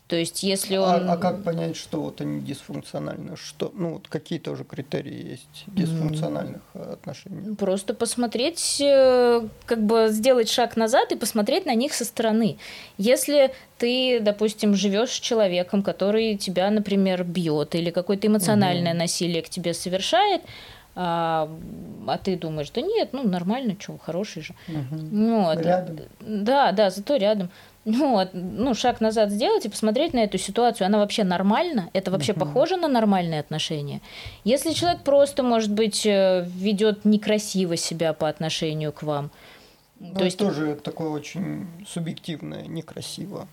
То есть, если а, он... А, а как понять, что вот они дисфункциональны? Что, ну, вот какие тоже критерии есть дисфункциональных mm. отношений? Просто посмотреть, э, как бы сделать шаг назад и посмотреть на них со стороны. Если ты, допустим, живешь с человеком, который тебя, например, бьет или какое-то эмоциональное mm. насилие к тебе совершает, а, а ты думаешь, да нет, ну нормально, что, хороший же. Угу. Вот. Рядом. Да, да, зато рядом. Ну, вот, ну, шаг назад сделать и посмотреть на эту ситуацию. Она вообще нормальна? Это вообще угу. похоже на нормальные отношения? Если человек просто, может быть, э, ведет некрасиво себя по отношению к вам. Ну, то есть тоже такое очень субъективное, некрасиво.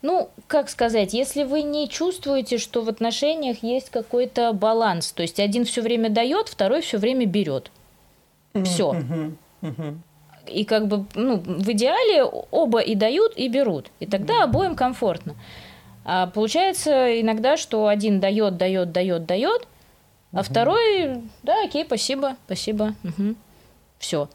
Ну, как сказать, если вы не чувствуете, что в отношениях есть какой-то баланс, то есть один все время дает, второй все время берет. Все. И как бы, ну, в идеале оба и дают, и берут. И тогда обоим комфортно. А получается иногда, что один дает, дает, дает, дает, а второй, да, окей, спасибо, спасибо, все.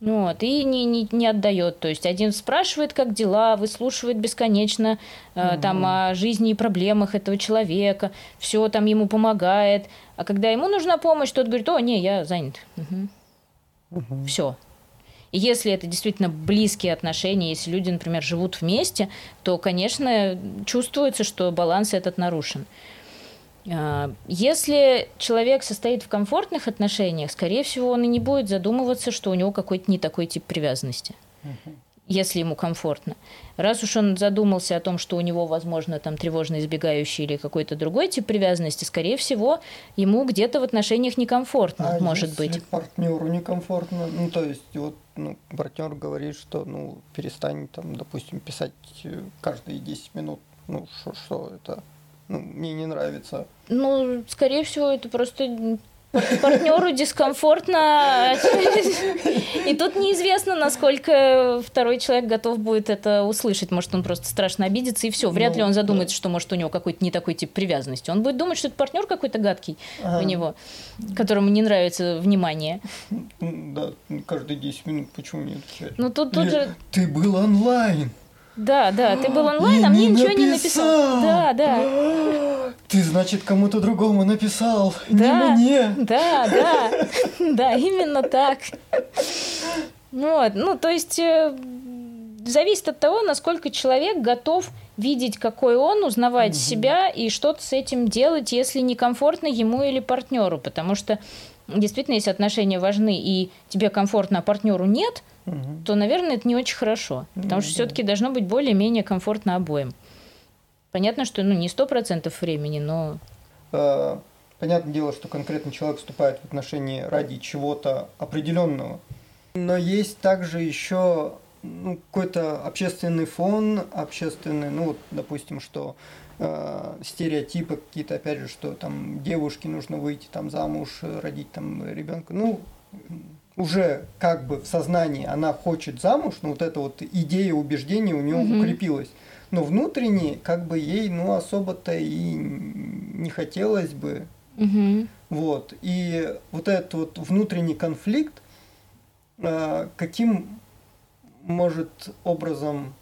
Вот, и не, не, не отдает. То есть один спрашивает, как дела, выслушивает бесконечно э, угу. там о жизни и проблемах этого человека, все там ему помогает. А когда ему нужна помощь, тот говорит: О, не, я занят. Угу. Угу. Все. И если это действительно близкие отношения, если люди, например, живут вместе, то, конечно, чувствуется, что баланс этот нарушен. Если человек состоит в комфортных отношениях, скорее всего, он и не будет задумываться, что у него какой-то не такой тип привязанности. Uh-huh. Если ему комфортно. Раз уж он задумался о том, что у него, возможно, там тревожно избегающий или какой-то другой тип привязанности, скорее всего, ему где-то в отношениях некомфортно, а может если быть. партнеру некомфортно, ну то есть вот ну, партнер говорит, что ну перестань там, допустим, писать э, каждые 10 минут, ну что, что это ну, мне не нравится. Ну, скорее всего, это просто партнеру дискомфортно. И тут неизвестно, насколько второй человек готов будет это услышать. Может, он просто страшно обидится, и все. Вряд ли он ну, задумается, что, может, у него какой-то не такой тип привязанности. Он будет думать, что это партнер какой-то гадкий у него, которому не нравится внимание. Да, каждые 10 минут почему не отвечать? Ну, тут, тут же... Ты был онлайн. Да, да, ты был онлайн, а мне ничего не написал. Да, да. Ты, значит, кому-то другому написал, да, не мне. Да, да, да, именно так. Вот, ну, то есть, э, зависит от того, насколько человек готов видеть, какой он, узнавать угу. себя и что-то с этим делать, если некомфортно ему или партнеру. Потому что действительно, если отношения важны и тебе комфортно, а партнеру нет, угу. то, наверное, это не очень хорошо. Потому ну, что да. все-таки должно быть более-менее комфортно обоим. Понятно, что ну, не сто процентов времени, но... А, понятное дело, что конкретный человек вступает в отношения ради чего-то определенного. Но есть также еще ну, какой-то общественный фон, общественный, ну, вот, допустим, что э, стереотипы какие-то, опять же, что там девушке нужно выйти там замуж, родить там ребенка. Ну, уже как бы в сознании она хочет замуж, но вот эта вот идея убеждения у нее угу. укрепилась. Но внутренне как бы ей ну особо-то и не хотелось бы. Угу. Вот. И вот этот вот внутренний конфликт, э, каким может образом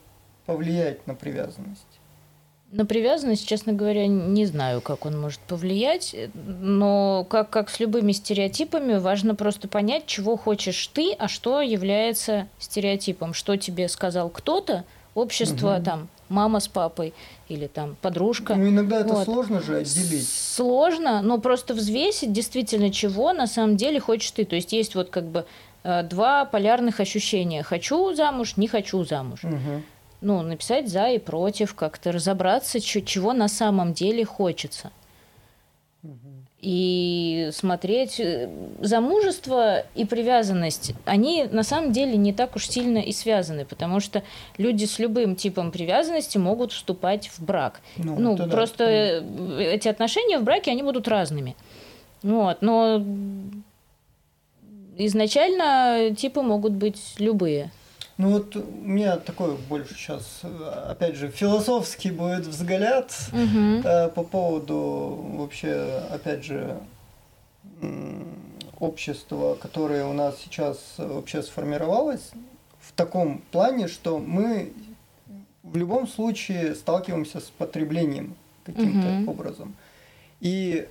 повлиять на привязанность? На привязанность, честно говоря, не знаю, как он может повлиять, но как, как с любыми стереотипами, важно просто понять, чего хочешь ты, а что является стереотипом. Что тебе сказал кто-то, общество, угу. там, мама с папой или там подружка. Ну, иногда это вот. сложно же отделить. Сложно, но просто взвесить действительно, чего на самом деле хочешь ты. То есть есть вот как бы Э, два полярных ощущения. Хочу замуж, не хочу замуж. Угу. Ну, написать за и против, как-то разобраться, чего на самом деле хочется. И смотреть э, замужество и привязанность, они на самом деле не так уж сильно и связаны, потому что люди с любым типом привязанности могут вступать в брак. Ну, ну просто да. эти отношения в браке, они будут разными. Вот, но изначально типы могут быть любые. Ну вот у меня такой больше сейчас, опять же, философский будет взгляд угу. э, по поводу вообще, опять же, общества, которое у нас сейчас вообще сформировалось в таком плане, что мы в любом случае сталкиваемся с потреблением каким-то угу. образом. И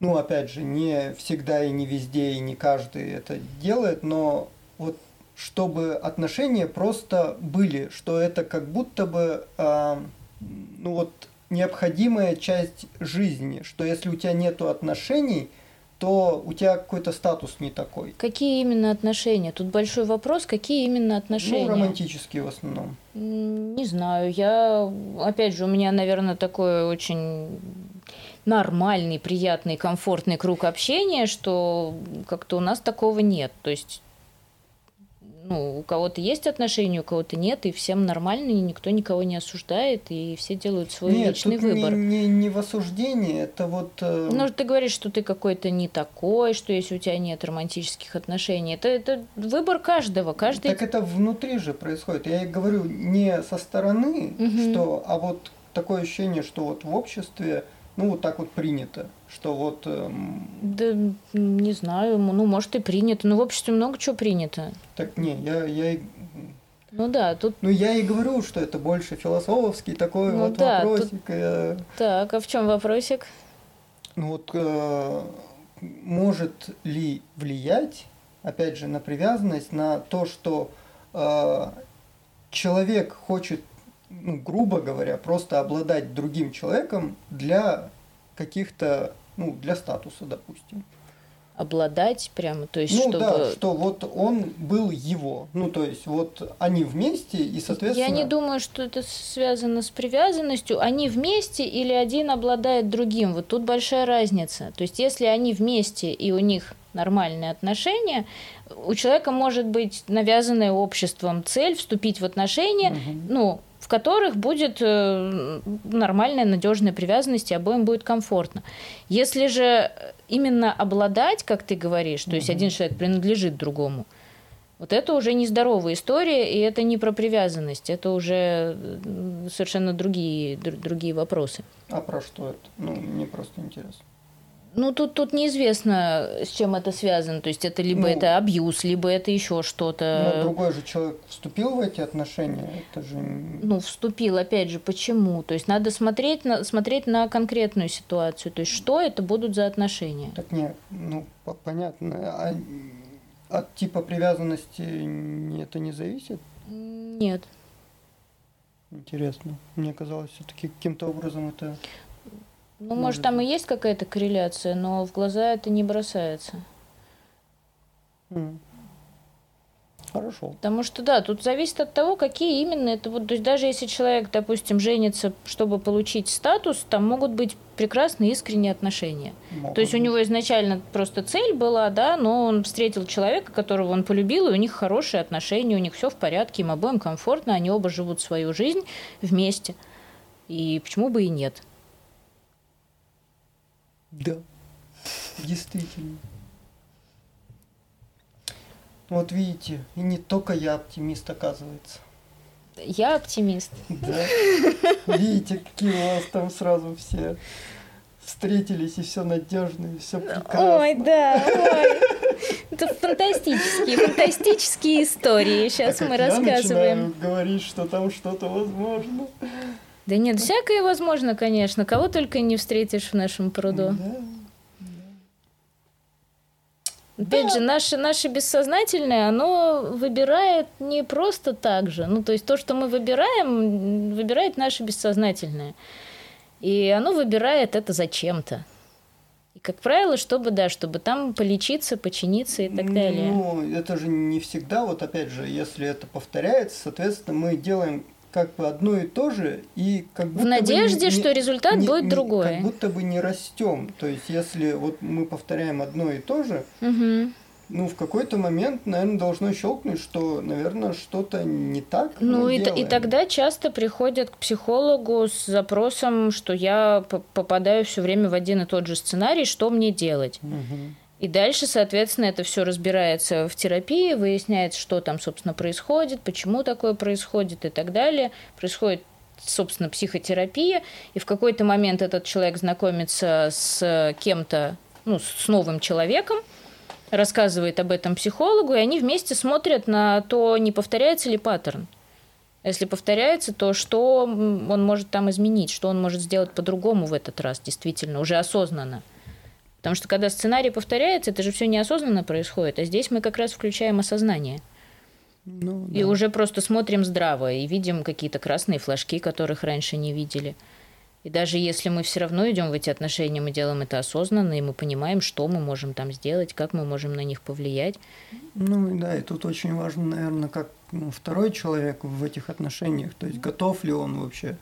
ну, опять же, не всегда и не везде, и не каждый это делает, но вот чтобы отношения просто были, что это как будто бы, э, ну вот, необходимая часть жизни, что если у тебя нету отношений, то у тебя какой-то статус не такой. Какие именно отношения? Тут большой вопрос, какие именно отношения? Ну, романтические в основном. Не знаю, я, опять же, у меня, наверное, такое очень нормальный, приятный, комфортный круг общения, что как-то у нас такого нет. То есть ну, у кого-то есть отношения, у кого-то нет, и всем нормально, и никто никого не осуждает, и все делают свой нет, личный тут выбор. Не, не, не в осуждении, это вот. Э... Ну, ты говоришь, что ты какой-то не такой, что если у тебя нет романтических отношений, это, это выбор каждого, каждый. Так это внутри же происходит. Я говорю не со стороны, угу. что, а вот такое ощущение, что вот в обществе ну, вот так вот принято, что вот... Эм... Да, не знаю, ну, может, и принято, но в обществе много чего принято. Так, не, я, я ну да, тут... Ну я и говорю, что это больше философский такой ну, вот да, вопросик. Тут... Я... Так, а в чем вопросик? Ну вот э, может ли влиять, опять же, на привязанность, на то, что э, человек хочет ну, грубо говоря, просто обладать другим человеком для каких-то, ну, для статуса, допустим. Обладать прямо, то есть, ну, чтобы... да, что вот он был его. Ну, то есть, вот они вместе, и, соответственно... Я не думаю, что это связано с привязанностью. Они вместе или один обладает другим. Вот тут большая разница. То есть, если они вместе, и у них нормальные отношения, у человека может быть навязанная обществом цель вступить в отношения, угу. ну, в которых будет э, нормальная, надежная привязанность, и обоим будет комфортно. Если же именно обладать, как ты говоришь, то есть один человек принадлежит другому, вот это уже нездоровая история, и это не про привязанность, это уже совершенно другие, другие вопросы. А про что это? Ну, мне просто интересно. Ну, тут, тут неизвестно, с чем это связано. То есть это либо ну, это абьюз, либо это еще что-то. Но другой же человек вступил в эти отношения. Это же... Ну, вступил, опять же, почему? То есть надо смотреть на, смотреть на конкретную ситуацию. То есть что это будут за отношения? Так нет, ну, понятно. А от типа привязанности это не зависит? Нет. Интересно. Мне казалось, все-таки каким-то образом это... Ну, может, может там и есть какая-то корреляция, но в глаза это не бросается. Mm. Хорошо. Потому что, да, тут зависит от того, какие именно это вот, то есть даже если человек, допустим, женится, чтобы получить статус, там могут быть прекрасные искренние отношения. Могут то есть у него изначально просто цель была, да, но он встретил человека, которого он полюбил, и у них хорошие отношения, у них все в порядке, им обоим комфортно, они оба живут свою жизнь вместе. И почему бы и нет? Да, действительно. Вот видите, и не только я оптимист, оказывается. Я оптимист. Да. Видите, какие у вас там сразу все встретились, и все надежно, и все прекрасно. Ой, да, ой. Это фантастические, фантастические истории. Сейчас а мы рассказываем. Я говорить, что там что-то возможно. Да нет, всякое возможно, конечно. Кого только не встретишь в нашем пруду. Опять да. же, наше, наше бессознательное, оно выбирает не просто так же. Ну, то есть то, что мы выбираем, выбирает наше бессознательное. И оно выбирает это зачем-то. И, как правило, чтобы, да, чтобы там полечиться, починиться и так далее. Ну, это же не всегда, вот опять же, если это повторяется, соответственно, мы делаем как бы одно и то же, и как будто В надежде, бы не, что результат не, будет не, другой. Как будто бы не растем. То есть, если вот мы повторяем одно и то же, угу. ну, в какой-то момент, наверное, должно щелкнуть, что, наверное, что-то не так. Ну, и, и тогда часто приходят к психологу с запросом, что я попадаю все время в один и тот же сценарий, что мне делать. Угу. И дальше, соответственно, это все разбирается в терапии, выясняется, что там, собственно, происходит, почему такое происходит и так далее. Происходит собственно, психотерапия, и в какой-то момент этот человек знакомится с кем-то, ну, с новым человеком, рассказывает об этом психологу, и они вместе смотрят на то, не повторяется ли паттерн. Если повторяется, то что он может там изменить, что он может сделать по-другому в этот раз, действительно, уже осознанно. Потому что когда сценарий повторяется, это же все неосознанно происходит, а здесь мы как раз включаем осознание. Ну, да. И уже просто смотрим здраво и видим какие-то красные флажки, которых раньше не видели. И даже если мы все равно идем в эти отношения, мы делаем это осознанно, и мы понимаем, что мы можем там сделать, как мы можем на них повлиять. Ну да, и тут очень важно, наверное, как ну, второй человек в этих отношениях, то есть готов ли он вообще.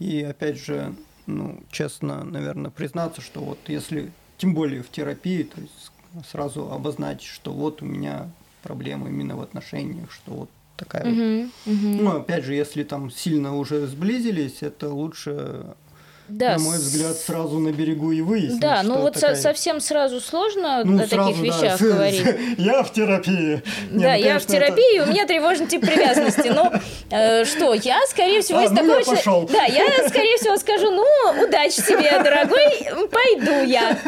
И опять же, ну, честно, наверное, признаться, что вот если тем более в терапии, то есть сразу обозначить, что вот у меня проблема именно в отношениях, что вот такая uh-huh, вот. Uh-huh. Ну, опять же, если там сильно уже сблизились, это лучше да, на мой взгляд, сразу на берегу и выяснить. Да, ну вот такая... совсем сразу сложно ну, о сразу, таких вещах да. говорить. *laughs* Я в терапии. Да, ну, я в терапии, это... у меня тревожный тип привязанности. Но э, что, я, скорее всего, а, из ну такого я пошел. Да, я, скорее всего, скажу, ну, удачи тебе, дорогой, пойду я.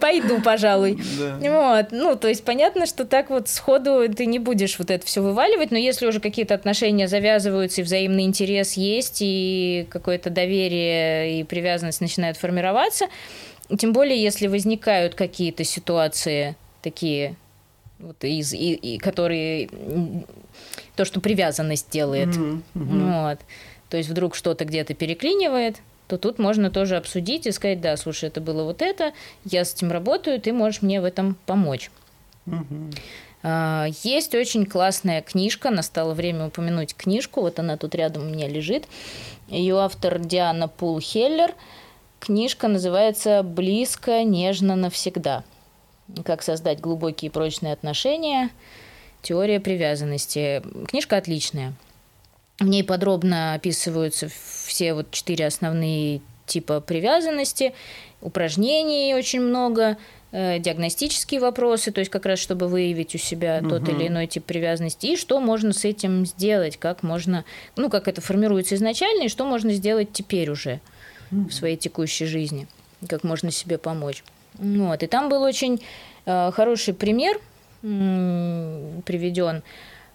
Пойду, пожалуй. Да. Вот. Ну, то есть понятно, что так вот сходу ты не будешь вот это все вываливать, но если уже какие-то отношения завязываются, и взаимный интерес есть, и какое-то доверие, и привязанность начинает формироваться. Тем более, если возникают какие-то ситуации такие, вот, из, и, и, которые то, что привязанность делает. Mm-hmm. Mm-hmm. Вот. То есть вдруг что-то где-то переклинивает, то тут можно тоже обсудить и сказать, да, слушай, это было вот это, я с этим работаю, ты можешь мне в этом помочь. Mm-hmm. Есть очень классная книжка, настало время упомянуть книжку, вот она тут рядом у меня лежит. Ее автор Диана Пул Хеллер. Книжка называется «Близко, нежно, навсегда». Как создать глубокие и прочные отношения. Теория привязанности. Книжка отличная. В ней подробно описываются все вот четыре основные типа привязанности, упражнений очень много, диагностические вопросы, то есть как раз чтобы выявить у себя угу. тот или иной тип привязанности, и что можно с этим сделать, как можно, ну как это формируется изначально, и что можно сделать теперь уже угу. в своей текущей жизни, как можно себе помочь. Вот. И там был очень э, хороший пример м- приведен,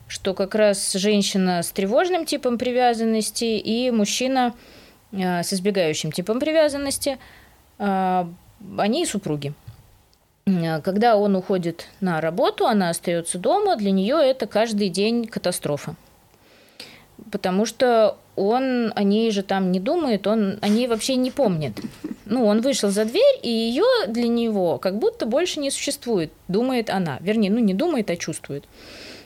что как раз женщина с тревожным типом привязанности и мужчина э, с избегающим типом привязанности, э, они супруги. Когда он уходит на работу, она остается дома, для нее это каждый день катастрофа. потому что он о ней же там не думает, он о ней вообще не помнит. Ну, он вышел за дверь, и ее для него как будто больше не существует, думает она. Вернее, ну не думает, а чувствует.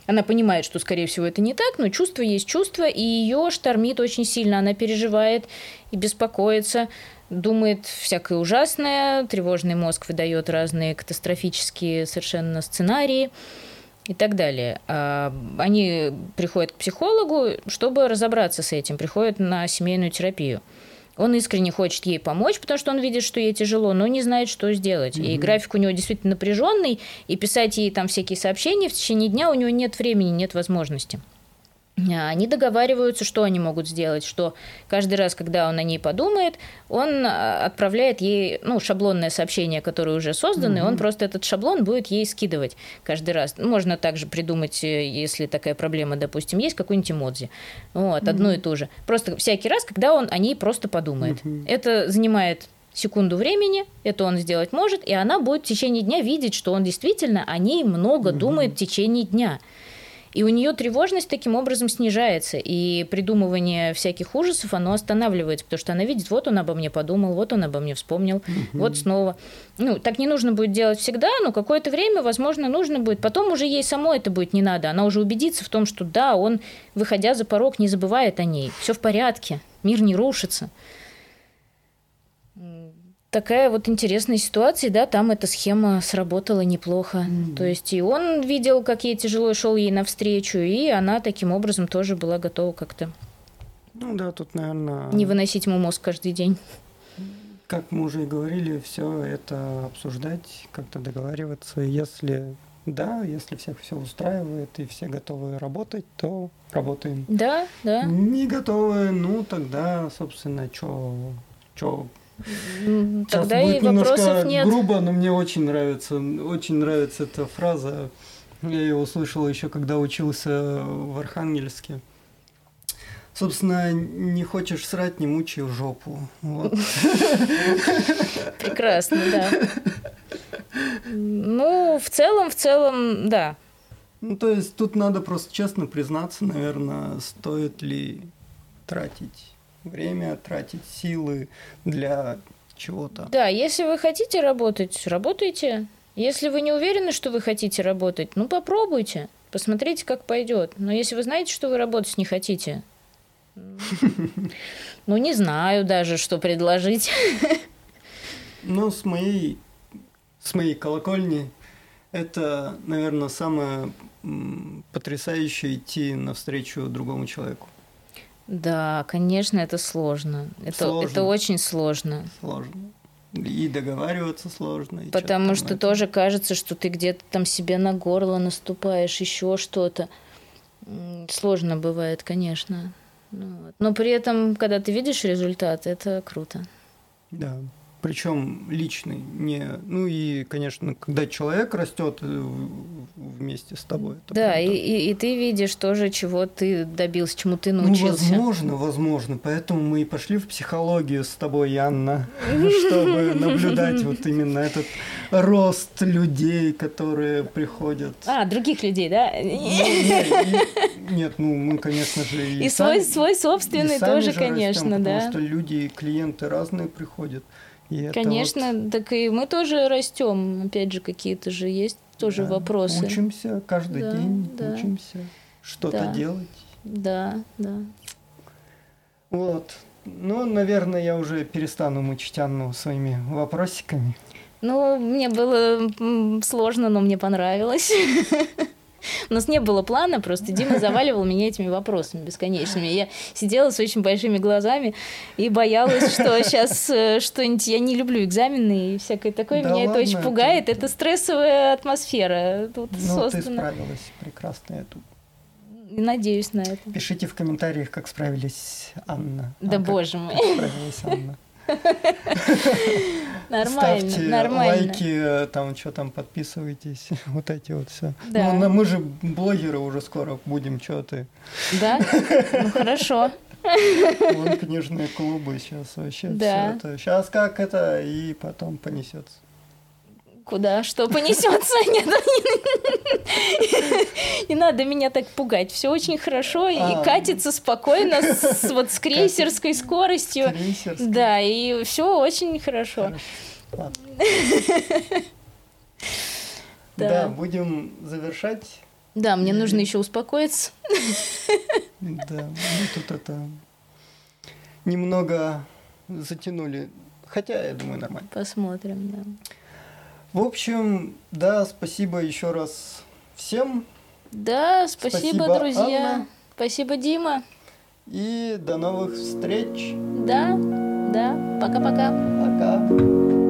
Она понимает, что, скорее всего, это не так, но чувство есть чувство, и ее штормит очень сильно. Она переживает и беспокоится, думает всякое ужасное, тревожный мозг выдает разные катастрофические совершенно сценарии и так далее. А, они приходят к психологу, чтобы разобраться с этим, приходят на семейную терапию. Он искренне хочет ей помочь, потому что он видит, что ей тяжело, но не знает, что сделать. Mm-hmm. И график у него действительно напряженный, и писать ей там всякие сообщения в течение дня у него нет времени, нет возможности. А, они договариваются, что они могут сделать, что каждый раз, когда он о ней подумает, он а, отправляет ей ну, шаблонное сообщение, которое уже создано, mm-hmm. и он просто этот шаблон будет ей скидывать каждый раз. Можно также придумать, э, если такая проблема, допустим, есть, какой-нибудь эмодзи. Вот, mm-hmm. одно и то же. Просто всякий раз, когда он о ней просто подумает. Mm-hmm. Это занимает секунду времени, это он сделать может, и она будет в течение дня видеть, что он действительно о ней много mm-hmm. думает в течение дня. И у нее тревожность таким образом снижается, и придумывание всяких ужасов, оно останавливается, потому что она видит, вот он обо мне подумал, вот он обо мне вспомнил, угу. вот снова. Ну, так не нужно будет делать всегда, но какое-то время, возможно, нужно будет. Потом уже ей самой это будет не надо. Она уже убедится в том, что да, он, выходя за порог, не забывает о ней. Все в порядке, мир не рушится такая вот интересная ситуация, да, там эта схема сработала неплохо. Mm-hmm. То есть и он видел, как ей тяжело шел ей навстречу, и она таким образом тоже была готова как-то. Ну да, тут, наверное. Не выносить ему мозг каждый день. Как мы уже и говорили, все это обсуждать, как-то договариваться. Если да, если всех все устраивает и все готовы работать, то работаем. Да, да. Не готовы, ну тогда, собственно, что Тогда Сейчас и вопросов нет. грубо, но мне очень нравится, очень нравится эта фраза. Я ее услышал еще, когда учился в Архангельске. Собственно, не хочешь срать, не мучай жопу. Вот. Прекрасно, да. Ну, в целом, в целом, да. Ну, то есть тут надо просто честно признаться, наверное, стоит ли тратить время, тратить силы для чего-то. Да, если вы хотите работать, работайте. Если вы не уверены, что вы хотите работать, ну попробуйте, посмотрите, как пойдет. Но если вы знаете, что вы работать не хотите, *laughs* ну не знаю даже, что предложить. Ну, с моей, с моей колокольни это, наверное, самое потрясающее идти навстречу другому человеку. Да, конечно, это сложно. Это, сложно. это очень сложно. Сложно. И договариваться сложно. И Потому что, что тоже кажется, что ты где-то там себе на горло наступаешь, еще что-то. Сложно бывает, конечно. Ну Но при этом, когда ты видишь результат, это круто. Да причем личный, не, ну и, конечно, когда человек растет э, вместе с тобой. да, и, и, и ты видишь тоже, чего ты добился, чему ты ну, научился. Ну, возможно, возможно, поэтому мы и пошли в психологию с тобой, Анна, *laughs* чтобы наблюдать вот именно этот рост людей, которые приходят. А, других людей, да? Ну, нет, ну мы, конечно же, и свой свой собственный тоже, конечно, да. Потому что люди, клиенты разные приходят. И Конечно, вот... так и мы тоже растем. Опять же, какие-то же есть тоже да. вопросы. Учимся каждый да, день, да. учимся что-то да. делать. Да, да. Вот. Ну, наверное, я уже перестану мучить Анну своими вопросиками. Ну, мне было сложно, но мне понравилось. *laughs* У нас не было плана, просто Дима заваливал меня этими вопросами бесконечными. Я сидела с очень большими глазами и боялась, что сейчас э, что-нибудь... Я не люблю экзамены и всякое такое. Да меня ладно, это очень пугает. Это... это стрессовая атмосфера тут ну, создана. ты справилась прекрасно. Я тут Надеюсь на это. Пишите в комментариях, как справились Анна. Да а боже мой. Как справилась Анна. Нормально, Ставьте нормально. лайки, там что там, подписывайтесь, *laughs* вот эти вот все. Да. Ну, мы же блогеры уже скоро будем, что ты. Да? *laughs* Ну, хорошо. Вон книжные клубы сейчас вообще да. все это. Сейчас как это, и потом понесется. Куда? Что понесется? Не, надо меня так пугать. Все очень хорошо и А. катится спокойно вот с крейсерской скоростью. Да, и все очень хорошо. Да, будем завершать. Да, мне нужно еще успокоиться. Да, мы тут это немного затянули. Хотя, я думаю, нормально. Посмотрим, да. В общем, да, спасибо еще раз всем. Да, спасибо, Спасибо, друзья. Анна. Спасибо, Дима. И до новых встреч. Да, да. Пока-пока. Пока.